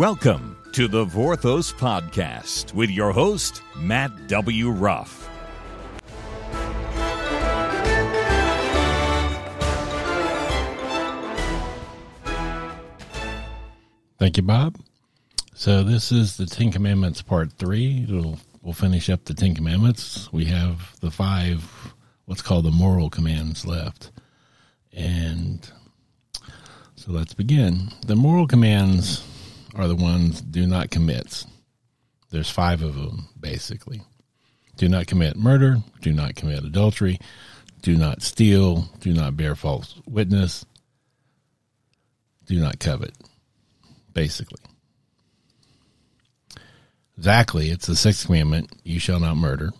Welcome to the Vorthos Podcast with your host, Matt W. Ruff. Thank you, Bob. So this is the Ten Commandments Part Three. It'll, we'll finish up the Ten Commandments. We have the five, what's called the moral commands left, and so let's begin. The moral commands are the ones do not commit. There's five of them basically. Do not commit murder. Do not commit adultery. Do not steal. Do not bear false witness. Do not covet basically. Exactly, it's the sixth commandment, you shall not murder.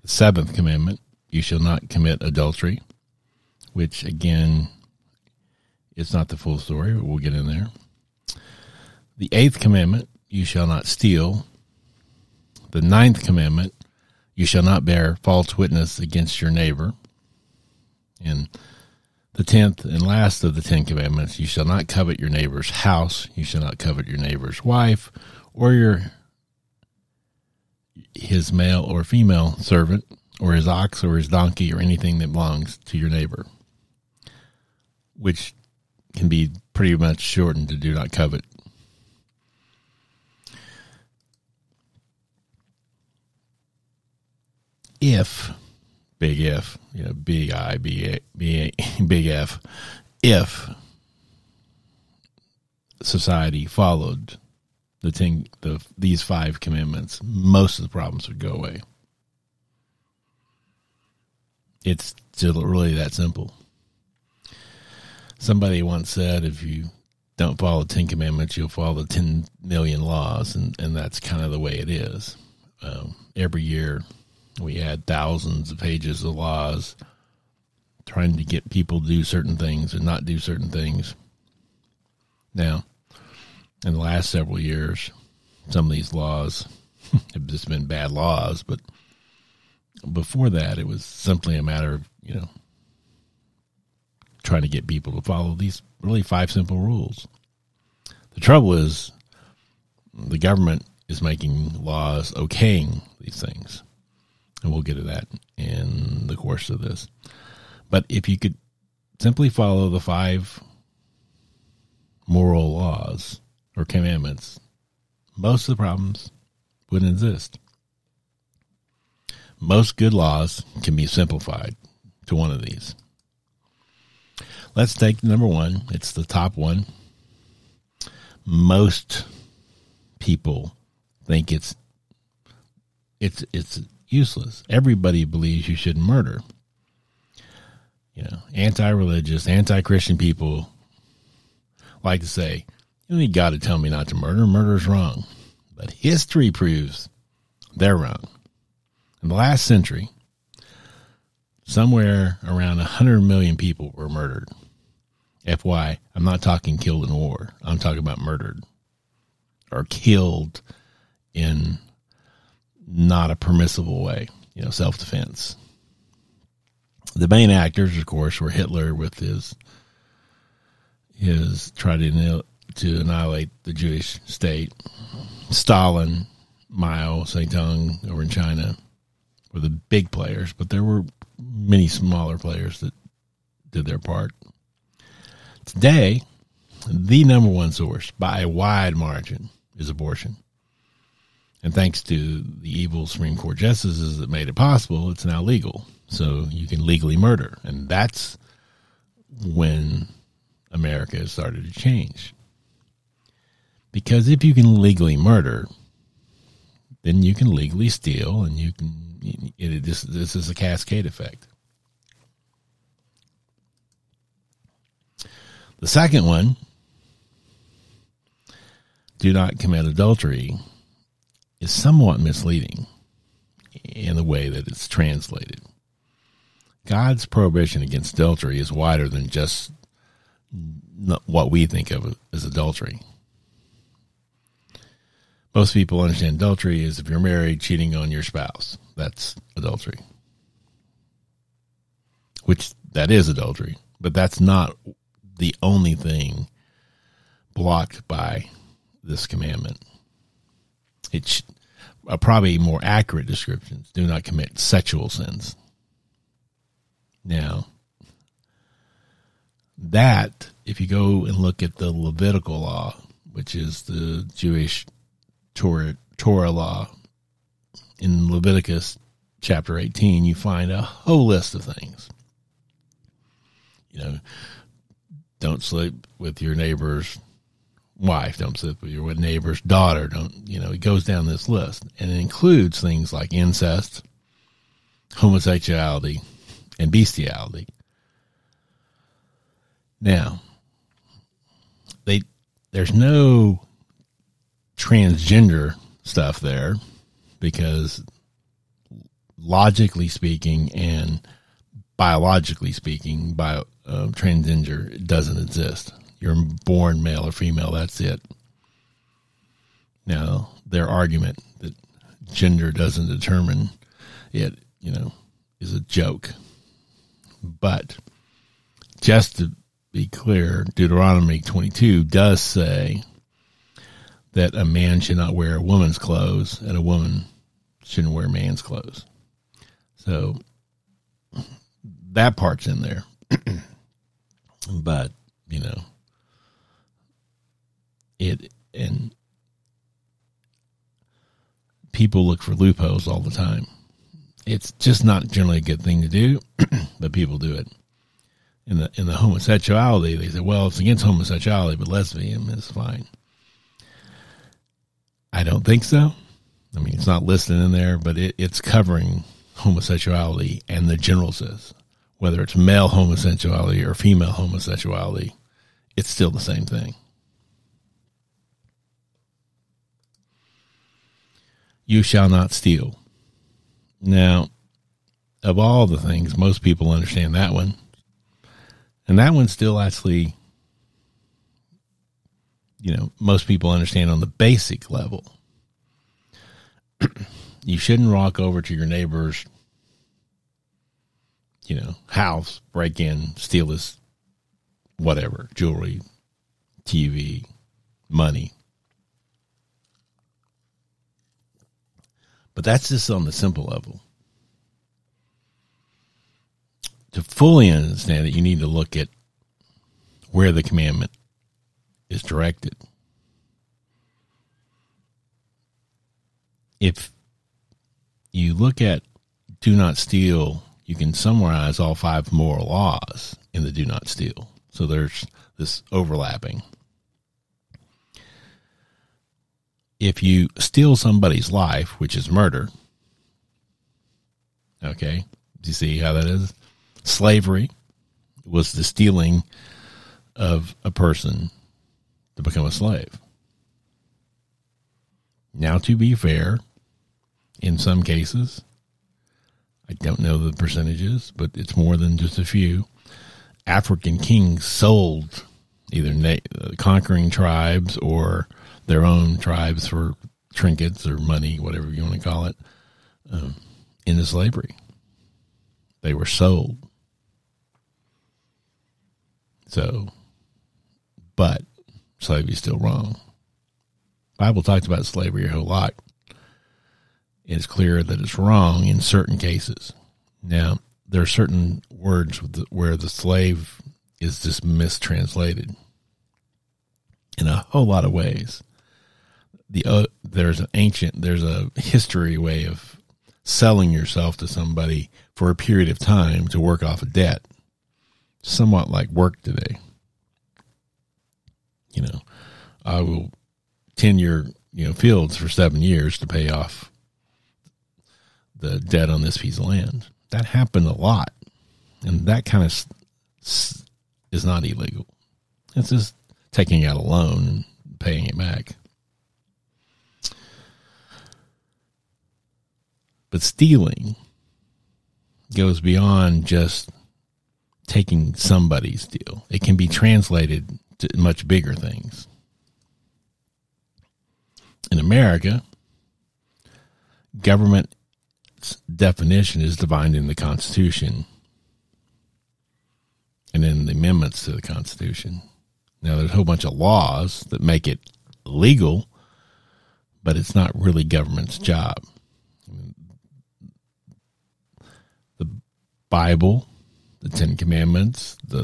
The seventh commandment, you shall not commit adultery, which again, it's not the full story, but we'll get in there. The eighth commandment, you shall not steal. The ninth commandment, you shall not bear false witness against your neighbor. And the tenth and last of the Ten Commandments, you shall not covet your neighbor's house, you shall not covet your neighbor's wife, or your his male or female servant, or his ox or his donkey, or anything that belongs to your neighbor. Which can be pretty much shortened to do not covet. If big if, you know, big I, big, big, big F, if society followed the ten, the these five commandments, most of the problems would go away. It's still really that simple. Somebody once said, if you don't follow the Ten Commandments, you'll follow the 10 million laws. And, and that's kind of the way it is. Um, every year, we had thousands of pages of laws trying to get people to do certain things and not do certain things. Now, in the last several years, some of these laws have just been bad laws, but before that, it was simply a matter of, you know, trying to get people to follow these really five simple rules. The trouble is, the government is making laws okaying these things and we'll get to that in the course of this. But if you could simply follow the five moral laws or commandments, most of the problems wouldn't exist. Most good laws can be simplified to one of these. Let's take number one. It's the top one. Most people think it's it's it's useless. Everybody believes you shouldn't murder. You know, anti-religious, anti-Christian people like to say, "You need God to tell me not to murder. Murder's wrong." But history proves they're wrong. In the last century, somewhere around 100 million people were murdered. FY, I'm not talking killed in war. I'm talking about murdered or killed in not a permissible way, you know, self defense. The main actors, of course, were Hitler with his his try to to annihilate the Jewish state. Stalin, Mao Zedong over in China were the big players, but there were many smaller players that did their part. Today, the number one source by a wide margin is abortion. And thanks to the evil Supreme Court justices that made it possible, it's now legal. So you can legally murder. And that's when America has started to change. Because if you can legally murder, then you can legally steal and you can, it, this, this is a cascade effect. The second one, do not commit adultery is somewhat misleading in the way that it's translated. God's prohibition against adultery is wider than just what we think of as adultery. Most people understand adultery is if you're married, cheating on your spouse. That's adultery. Which that is adultery, but that's not the only thing blocked by this commandment. It's a probably more accurate descriptions do not commit sexual sins. Now, that if you go and look at the Levitical law, which is the Jewish Torah, Torah law, in Leviticus chapter 18, you find a whole list of things. You know, don't sleep with your neighbor's wife, don't sleep with your neighbor's daughter, don't, you know, it goes down this list and it includes things like incest, homosexuality, and bestiality. Now, they there's no transgender stuff there because logically speaking and biologically speaking, bio, uh, transgender doesn't exist. You're born male or female. That's it. Now, their argument that gender doesn't determine it, you know, is a joke. But just to be clear, Deuteronomy 22 does say that a man should not wear a woman's clothes and a woman shouldn't wear man's clothes. So that part's in there. but, you know, it and people look for loopholes all the time. It's just not generally a good thing to do, but people do it. In the in the homosexuality, they say, well, it's against homosexuality, but lesbian is fine. I don't think so. I mean, it's not listed in there, but it, it's covering homosexuality and the general whether it's male homosexuality or female homosexuality, it's still the same thing. You shall not steal. Now, of all the things, most people understand that one. And that one still actually, you know, most people understand on the basic level. you shouldn't walk over to your neighbor's you know, house, break in, steal his whatever, jewelry, TV, money. But that's just on the simple level. To fully understand it, you need to look at where the commandment is directed. If you look at do not steal you can summarize all five moral laws in the do not steal. So there's this overlapping. If you steal somebody's life, which is murder, okay, do you see how that is? Slavery was the stealing of a person to become a slave. Now, to be fair, in some cases, I don't know the percentages, but it's more than just a few. African kings sold either na- uh, conquering tribes or their own tribes for trinkets or money, whatever you want to call it, um, into slavery. They were sold. So, but slavery is still wrong. Bible talks about slavery a whole lot it's clear that it's wrong in certain cases. Now, there are certain words where the slave is just mistranslated in a whole lot of ways. The uh, there's an ancient there's a history way of selling yourself to somebody for a period of time to work off a debt, somewhat like work today. You know, I will tend your you know fields for seven years to pay off the debt on this piece of land. That happened a lot. And that kind of is not illegal. It's just taking out a loan and paying it back. But stealing goes beyond just taking somebody's deal. It can be translated to much bigger things. In America, government definition is defined in the Constitution and in the amendments to the Constitution. Now, there's a whole bunch of laws that make it legal, but it's not really government's job. The Bible, the Ten Commandments, the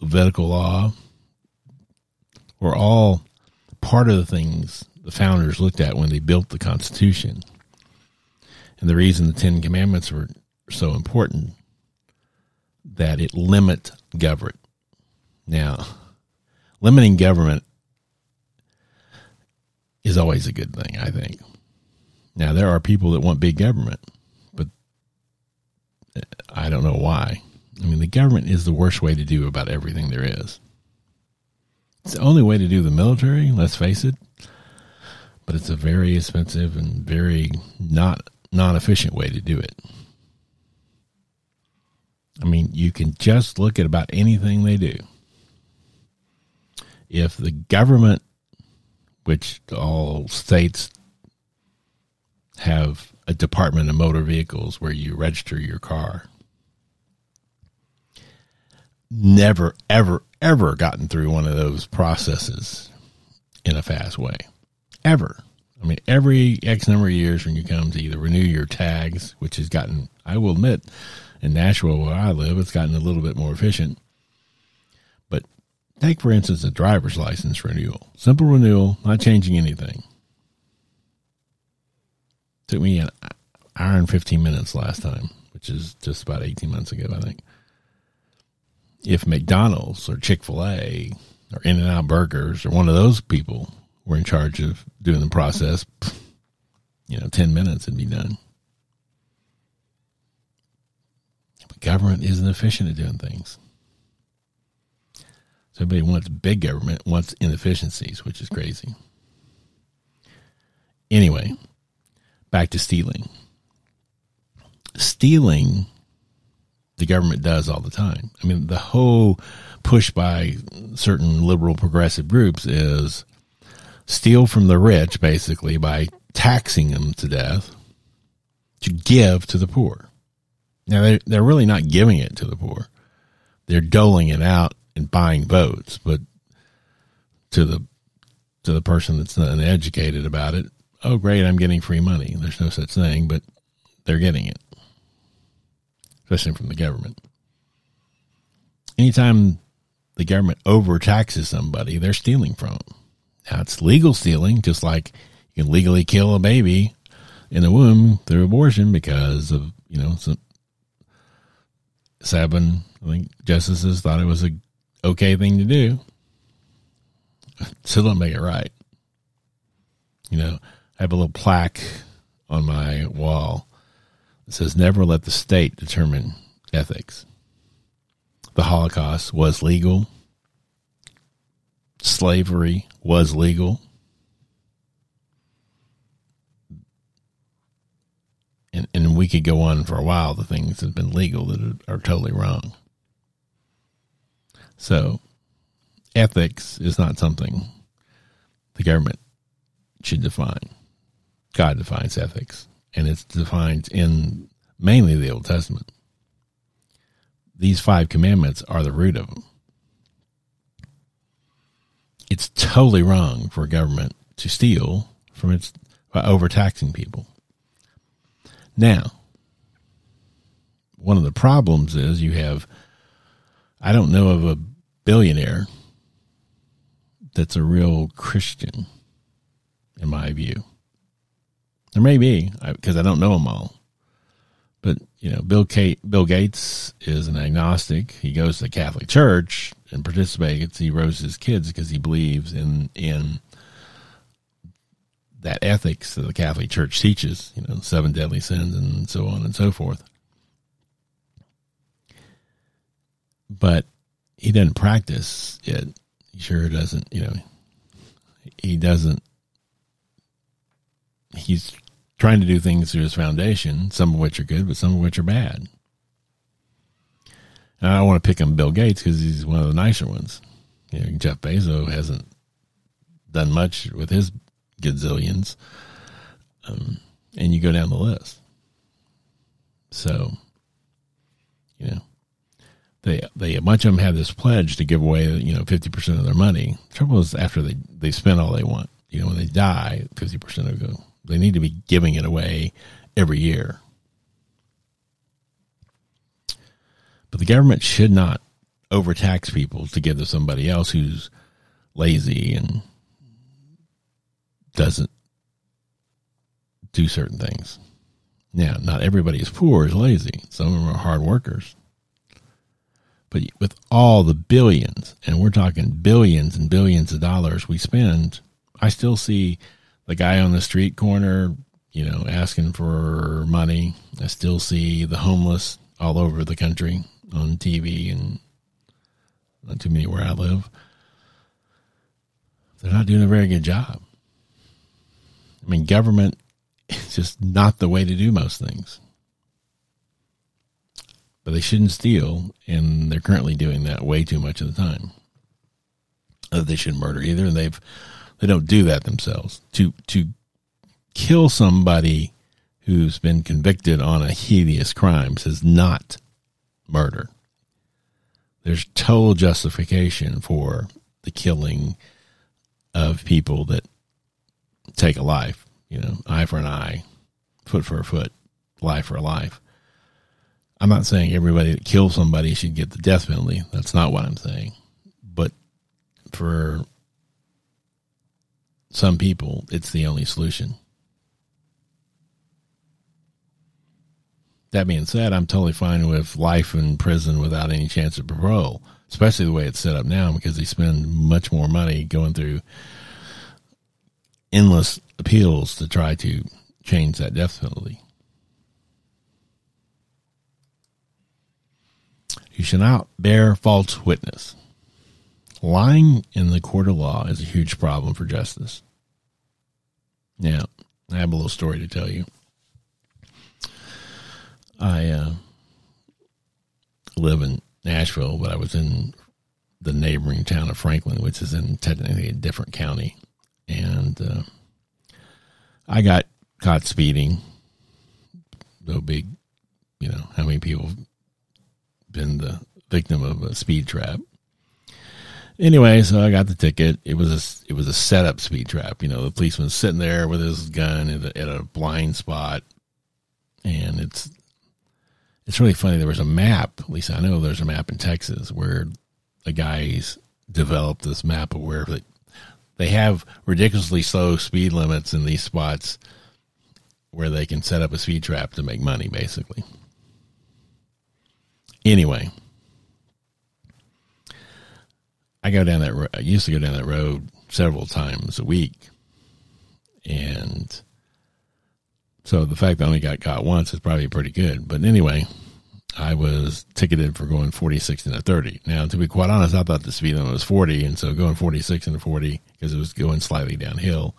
Levitical law were all part of the things the founders looked at when they built the Constitution. And the reason the Ten Commandments were so important that it limit government. Now, limiting government is always a good thing, I think. Now, there are people that want big government, I don't know why. I mean, the government is the worst way to do about everything there is. It's the only way to do the military, let's face it, but it's a very expensive and very not non efficient way to do it. I mean, you can just look at about anything they do. If the government which all states have a department of motor vehicles where you register your car. Never, ever, ever gotten through one of those processes in a fast way. Ever. I mean, every X number of years when you come to either renew your tags, which has gotten, I will admit, in Nashville where I live, it's gotten a little bit more efficient. But take, for instance, a driver's license renewal. Simple renewal, not changing anything. Took me an hour and 15 minutes last time, which is just about 18 months ago, I think. If McDonald's or Chick fil A or In N Out Burgers or one of those people were in charge of doing the process, you know, 10 minutes and be done. But government isn't efficient at doing things. So everybody wants big government, wants inefficiencies, which is crazy. Anyway, back to stealing. Stealing, the government does all the time. I mean, the whole push by certain liberal progressive groups is steal from the rich, basically, by taxing them to death to give to the poor. Now, they're, they're really not giving it to the poor, they're doling it out and buying votes, but to the to the person that's uneducated about it, oh great, I'm getting free money. There's no such thing, but they're getting it, especially from the government. Anytime the government overtaxes somebody, they're stealing from them. Now it's legal stealing, just like you can legally kill a baby in the womb through abortion because of you know some seven I think justices thought it was a okay thing to do. Still don't make it right. You know, I have a little plaque on my wall that says, Never let the state determine ethics. The Holocaust was legal, slavery was legal. And, and we could go on for a while the things that have been legal that are, are totally wrong. So, ethics is not something the government should define. God defines ethics, and it's defined in mainly the Old Testament. These five commandments are the root of them. It's totally wrong for a government to steal from its by overtaxing people. Now, one of the problems is you have I don't know of a billionaire that's a real Christian, in my view. There may be, because I don't know them all. But, you know, Bill, Kate, Bill Gates is an agnostic. He goes to the Catholic Church and participates. He rose his kids because he believes in, in that ethics that the Catholic Church teaches, you know, seven deadly sins and so on and so forth. but he doesn't practice it. He sure doesn't, you know, he doesn't, he's trying to do things through his foundation, some of which are good, but some of which are bad. And I want to pick on Bill Gates because he's one of the nicer ones. You know, Jeff Bezos hasn't done much with his gazillions. Um, and you go down the list. So, you know, they they a bunch of them had this pledge to give away you know fifty percent of their money. Trouble is after they they spend all they want, you know, when they die, fifty percent of go. They need to be giving it away every year. But the government should not overtax people to give to somebody else who's lazy and doesn't do certain things. Now, not everybody is poor is lazy. Some of them are hard workers. But with all the billions, and we're talking billions and billions of dollars we spend, I still see the guy on the street corner, you know, asking for money. I still see the homeless all over the country on TV and not too many where I live. They're not doing a very good job. I mean, government is just not the way to do most things. But they shouldn't steal, and they're currently doing that way too much of the time. They shouldn't murder either, and they've they don't do that themselves. To to kill somebody who's been convicted on a hideous crime is not murder. There's total justification for the killing of people that take a life. You know, eye for an eye, foot for a foot, life for a life. I'm not saying everybody that kills somebody should get the death penalty. That's not what I'm saying. But for some people, it's the only solution. That being said, I'm totally fine with life in prison without any chance of parole, especially the way it's set up now because they spend much more money going through endless appeals to try to change that death penalty. You shall not bear false witness. Lying in the court of law is a huge problem for justice. Now, I have a little story to tell you. I uh, live in Nashville, but I was in the neighboring town of Franklin, which is in technically a different county. And uh, I got caught speeding. No big, you know, how many people have been the victim of a speed trap. Anyway, so I got the ticket. It was a it was a setup speed trap. You know, the policeman's sitting there with his gun at a, at a blind spot, and it's it's really funny. There was a map. At least I know there's a map in Texas where the guys developed this map of where they, they have ridiculously slow speed limits in these spots where they can set up a speed trap to make money, basically. Anyway, I go down that. I used to go down that road several times a week, and so the fact that I only got caught once is probably pretty good. But anyway, I was ticketed for going 46 and a 30. Now, to be quite honest, I thought the speed limit was 40. And so going 46 and a 40, because it was going slightly downhill,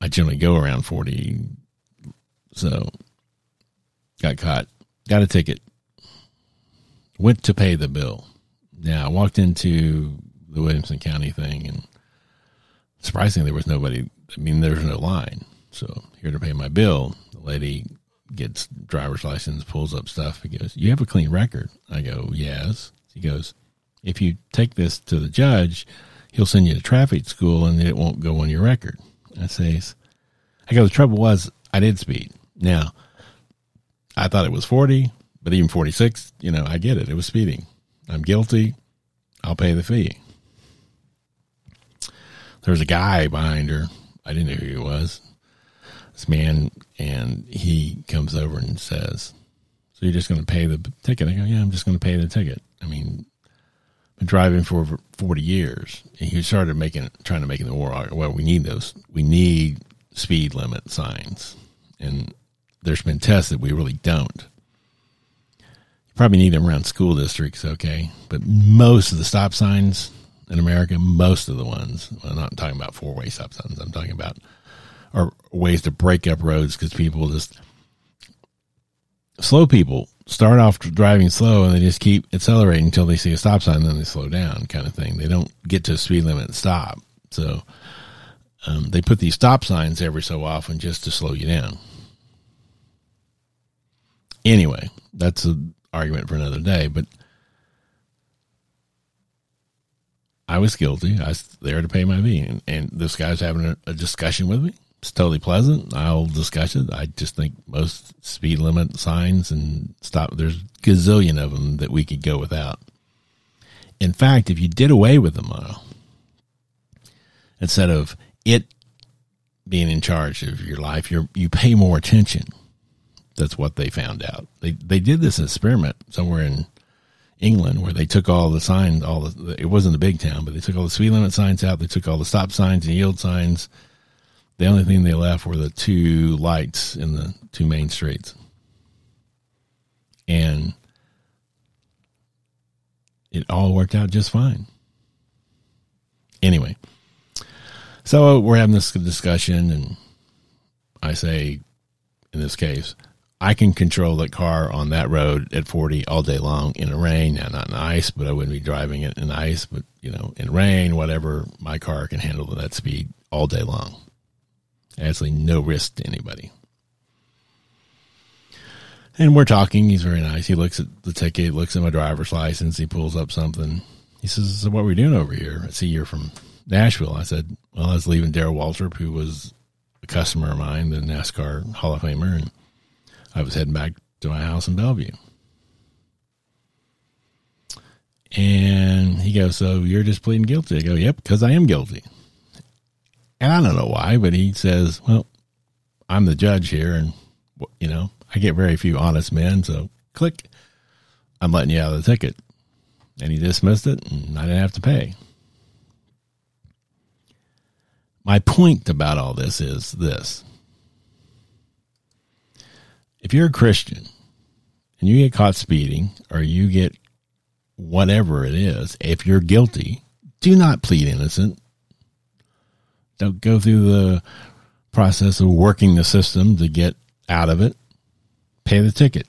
I generally go around 40. So got caught, got a ticket, went to pay the bill. Now, I walked into the Williamson County thing and surprisingly, there was nobody. I mean, there was no line. So here to pay my bill, the lady gets driver's license, pulls up stuff. He goes, "You have a clean record." I go, "Yes." He goes, "If you take this to the judge, he'll send you to traffic school, and it won't go on your record." I says, "I go." The trouble was, I did speed. Now, I thought it was forty, but even forty six, you know, I get it. It was speeding. I'm guilty. I'll pay the fee. There's a guy behind her. I didn't know who he was this man, and he comes over and says, "So you're just going to pay the ticket?" I go, "Yeah, I'm just going to pay the ticket." I mean, I've been driving for over 40 years, and he started making, trying to make the war. Well, we need those. We need speed limit signs, and there's been tests that we really don't. Probably need them around school districts, okay, but most of the stop signs in America, most of the ones, I'm not talking about four way stop signs. I'm talking about are ways to break up roads because people just slow people start off driving slow and they just keep accelerating until they see a stop sign and then they slow down kind of thing. They don't get to a speed limit and stop. So um, they put these stop signs every so often just to slow you down. Anyway that's a, argument for another day. But I was guilty. I was there to pay my fee, and, and this guy's having a, a discussion with me. It's totally pleasant. I'll discuss it. I just think most speed limit signs and stop. There's gazillion of them that we could go without. In fact, if you did away with them, uh, instead of it being in charge of your life, you you pay more attention. That's what they found out. They they did this experiment somewhere in England where they took all the signs, all the it wasn't a big town, but they took all the speed limit signs out. They took all the stop signs and yield signs. The only thing they left were the two lights in the two main streets, and it all worked out just fine. Anyway, so we're having this discussion, and I say, in this case, I can control the car on that road at 40 all day long in the rain. Now, not in ice, but I wouldn't be driving it in ice, but, you know, in rain, whatever, my car can handle that speed all day long. Absolutely no risk to anybody. And we're talking. He's very nice. He looks at the ticket, looks at my driver's license. He pulls up something. He says, so what are we doing over here? I see you're from Nashville. I said, well, I was leaving Darrell Waltrip, who was a customer of mine, the NASCAR Hall of Famer, and I was heading back to my house in Bellevue. And he goes, So you're just pleading guilty? I go, Yep, because I am guilty. And I don't know why, but he says, Well, I'm the judge here, and, you know, I get very few honest men, so click, I'm letting you out of the ticket. And he dismissed it, and I didn't have to pay. My point about all this is this if you're a Christian and you get caught speeding or you get whatever it is, if you're guilty, do not plead innocent. Don't go through the process of working the system to get out of it. Pay the ticket.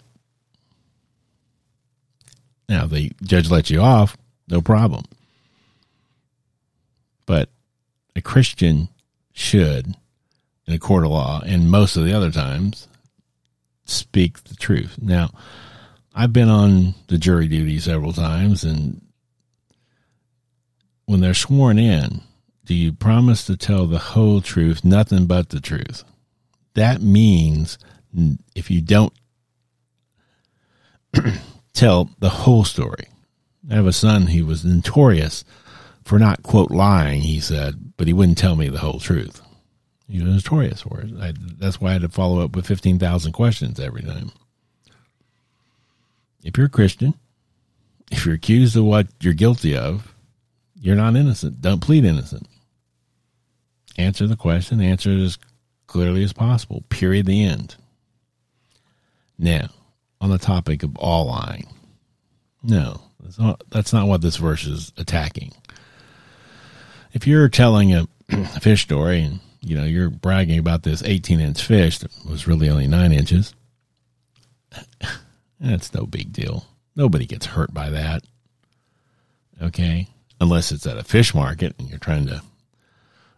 Now, the judge lets you off, no problem. But a Christian should, in a court of law, and most of the other times, speak the truth. Now, I've been on the jury duty several times, and when they're sworn in, do you promise to tell the whole truth, nothing but the truth? That means if you don't tell the whole story. I have a son, he was notorious for not, quote, lying, he said, but he wouldn't tell me the whole truth. Was notorious for it. I, that's why I had to follow up with 15,000 questions every time. If you're a Christian, if you're accused of what you're guilty of, you're not innocent. Don't plead innocent. Answer the question, answer it as clearly as possible. Period. The end. Now, on the topic of all lying, no, that's not, that's not what this verse is attacking. If you're telling a, a fish story and you know, you're bragging about this 18 inch fish that was really only nine inches. That's no big deal. Nobody gets hurt by that. Okay. Unless it's at a fish market and you're trying to,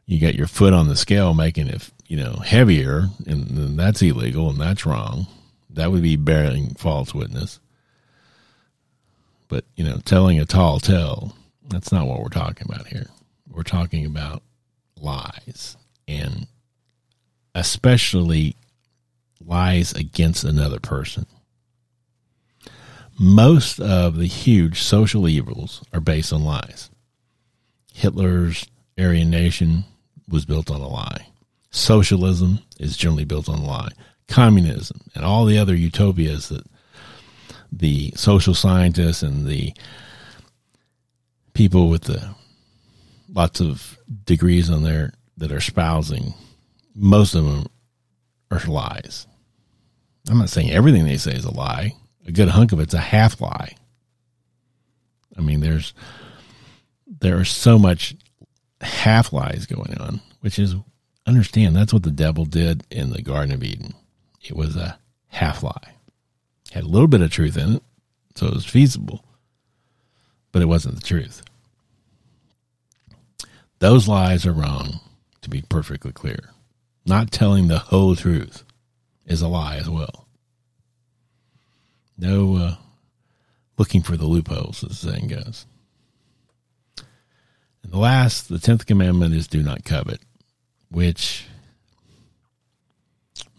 you got your foot on the scale making it, you know, heavier and that's illegal and that's wrong. That would be bearing false witness. But, you know, telling a tall tale, that's not what we're talking about here. We're talking about lies and especially lies against another person. Most of the huge social evils are based on lies. Hitler's Aryan nation was built on a lie. Socialism is generally built on a lie. Communism and all the other utopias that the social scientists and the people with the lots of degrees on their that are espousing, most of them are lies. I'm not saying everything they say is a lie. A good hunk of it's a half lie. I mean, there's there is so much half lies going on, which is understand that's what the devil did in the Garden of Eden. It was a half lie. Had a little bit of truth in it, so it was feasible, but it wasn't the truth. Those lies are wrong to be perfectly clear. Not telling the whole truth is a lie as well. No, uh, looking for the loopholes, as the saying goes. And the last, the tenth commandment is do not covet, which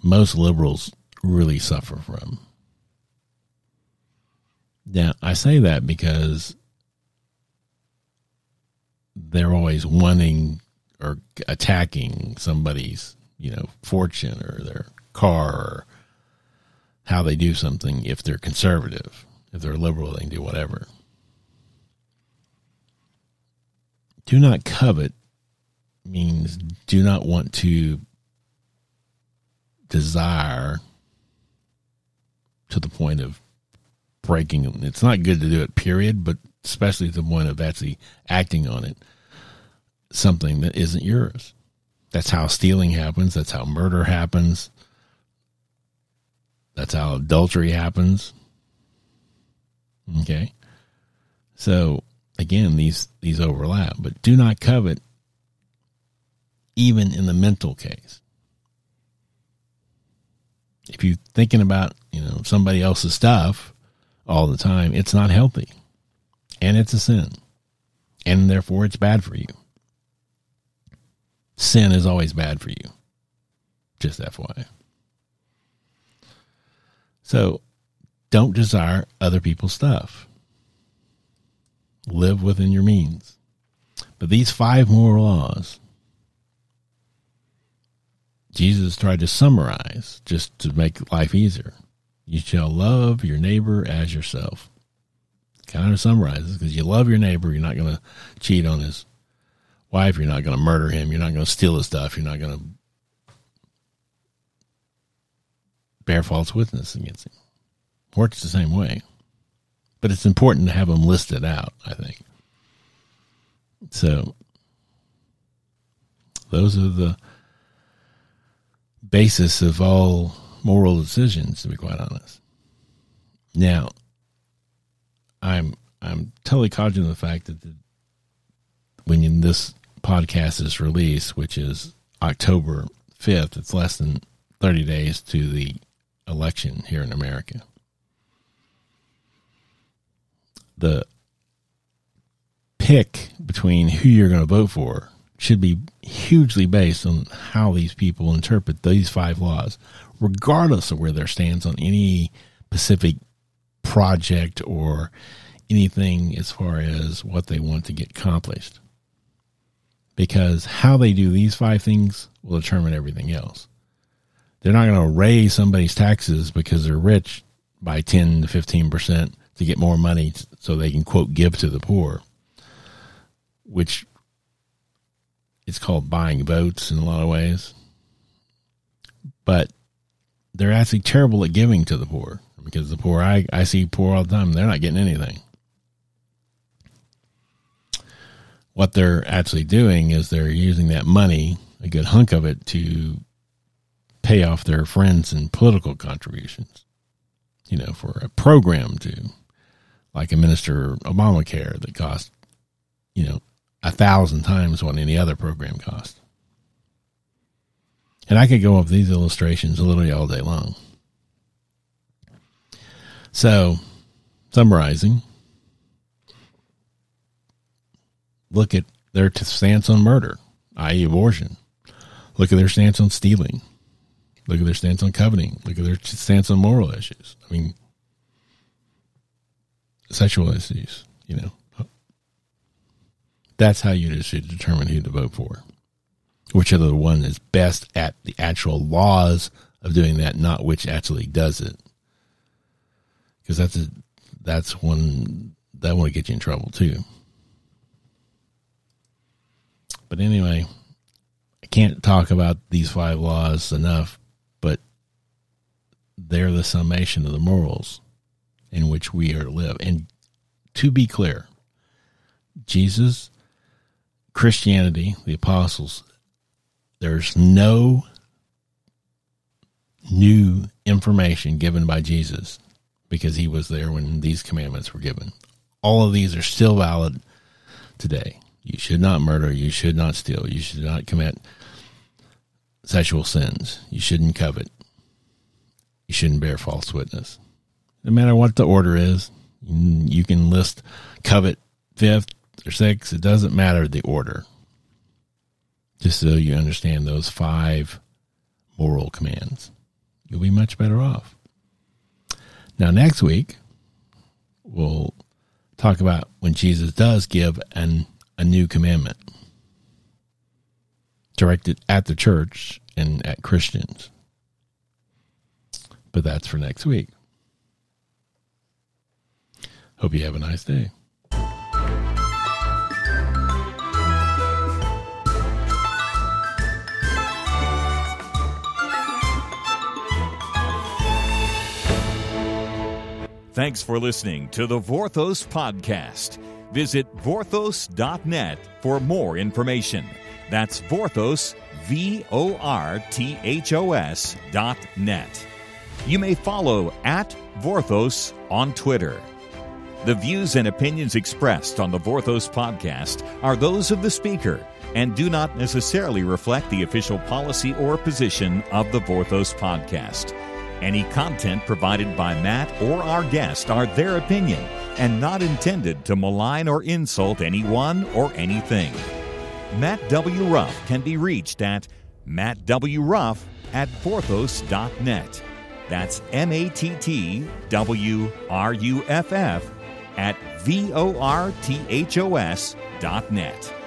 most liberals really suffer from. Now, I say that because they're always wanting or attacking somebody's, you know, fortune or their car or how they do something if they're conservative. If they're liberal, they can do whatever. Do not covet means do not want to desire to the point of breaking It's not good to do it, period, but especially to the point of actually acting on it, something that isn't yours. That's how stealing happens. That's how murder happens. That's how adultery happens. Okay. So again, these these overlap, but do not covet even in the mental case. If you're thinking about, you know, somebody else's stuff all the time, it's not healthy. And it's a sin. And therefore it's bad for you. Sin is always bad for you. Just FYI. So don't desire other people's stuff. Live within your means. But these five moral laws, Jesus tried to summarize just to make life easier. You shall love your neighbor as yourself. Kind of summarizes because you love your neighbor, you're not going to cheat on his wife, you're not going to murder him, you're not going to steal his stuff, you're not going to bear false witness against him works the same way. But it's important to have them listed out, I think. So those are the basis of all moral decisions, to be quite honest. Now, I'm I'm totally cognizant of the fact that the, when in this podcast is released, which is October 5th, it's less than 30 days to the election here in America. the pick between who you're going to vote for should be hugely based on how these people interpret these five laws, regardless of where their stance on any specific project or anything as far as what they want to get accomplished. Because how they do these five things will determine everything else. They're not going to raise somebody's taxes because they're rich by 10 to 15% to get more money so they can quote give to the poor, which it's called buying votes in a lot of ways. But they're actually terrible at giving to the poor because the poor I, I see poor all the time, they're not getting anything. What they're actually doing is they're using that money, a good hunk of it, to pay off their friends and political contributions, you know, for a program to like administer Obamacare that cost, you know, a thousand times what any other program cost. And I could go over these illustrations literally all day long. So, summarizing, look at their stance on murder, i.e., abortion. Look at their stance on stealing. Look at their stance on coveting. Look at their stance on moral issues. I mean, sexual issues, you know. That's how you should determine who to vote for. Which other one is best at the actual laws of doing that, not which actually does it. Because that's a, that's one that will get you in trouble too. But anyway, I can't talk about these five laws enough, but they're the summation of the morals in which we are to live. And to be clear, Jesus, Christianity, the apostles, there's no new information given by Jesus because he was there when these commandments were given. All of these are still valid today. You should not murder. You should not steal. You should not commit sexual sins. You shouldn't covet. You shouldn't bear false witness no matter what the order is, You can list covet fifth or sixth, it doesn't matter the order. Just so you understand those five moral commands, you'll be much better off. Now, next week, we'll talk about when Jesus does give an, a new commandment directed at the church and at Christians. But that's for next week. Hope you have a nice day. Thanks for listening to the Vorthos Podcast. Visit vorthos.net for more information. That's Vorthos, V O R T H O S dot net. You may follow at Vorthos on Twitter. The views and opinions expressed on the Vorthos podcast are those of the speaker and do not necessarily reflect the official policy or position of the Vorthos podcast. Any content provided by Matt or our guest are their opinion and not intended to malign or insult anyone or anything. Matt W. Ruff can be reached at mattwruff at vorthos.net. That's M A T T W R U F F at V O R T H O S dot net.